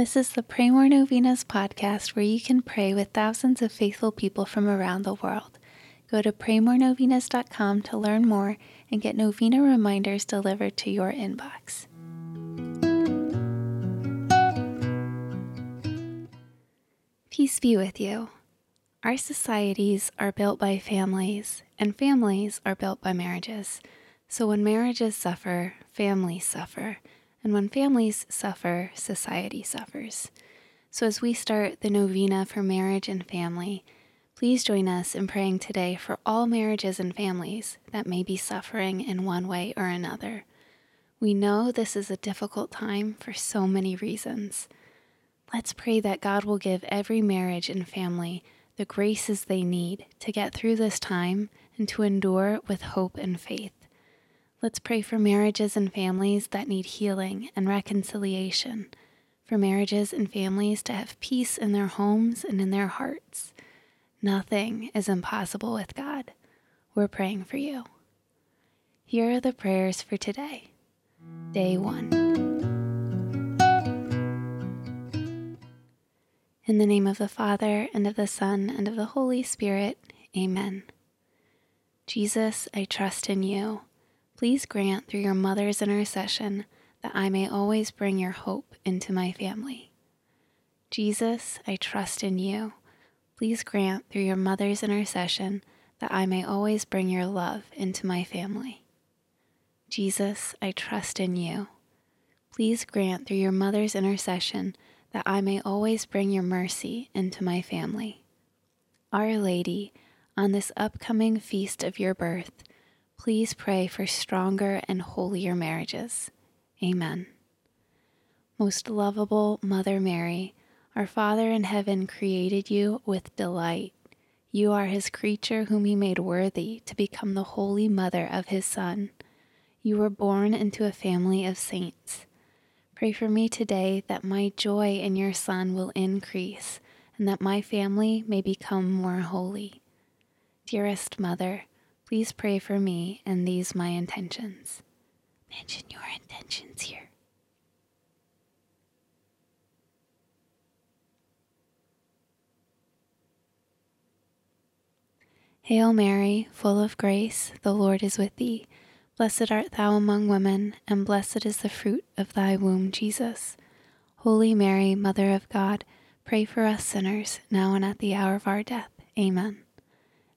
This is the Pray More Novenas podcast where you can pray with thousands of faithful people from around the world. Go to praymorenovenas.com to learn more and get novena reminders delivered to your inbox. Peace be with you. Our societies are built by families, and families are built by marriages. So when marriages suffer, families suffer. And when families suffer, society suffers. So as we start the novena for marriage and family, please join us in praying today for all marriages and families that may be suffering in one way or another. We know this is a difficult time for so many reasons. Let's pray that God will give every marriage and family the graces they need to get through this time and to endure with hope and faith. Let's pray for marriages and families that need healing and reconciliation, for marriages and families to have peace in their homes and in their hearts. Nothing is impossible with God. We're praying for you. Here are the prayers for today. Day 1. In the name of the Father, and of the Son, and of the Holy Spirit, Amen. Jesus, I trust in you. Please grant through your mother's intercession that I may always bring your hope into my family. Jesus, I trust in you. Please grant through your mother's intercession that I may always bring your love into my family. Jesus, I trust in you. Please grant through your mother's intercession that I may always bring your mercy into my family. Our Lady, on this upcoming feast of your birth, please pray for stronger and holier marriages. Amen. Most lovable Mother Mary, our Father in heaven created you with delight. You are his creature whom he made worthy to become the holy mother of his Son. You were born into a family of saints. Pray for me today that my joy in your Son will increase and that my family may become more holy. Dearest Mother, please pray for me and these my intentions. Mention your intentions here. Hail Mary, full of grace, the Lord is with thee. Blessed art thou among women, and blessed is the fruit of thy womb, Jesus. Holy Mary, Mother of God, pray for us sinners, now and at the hour of our death. Amen.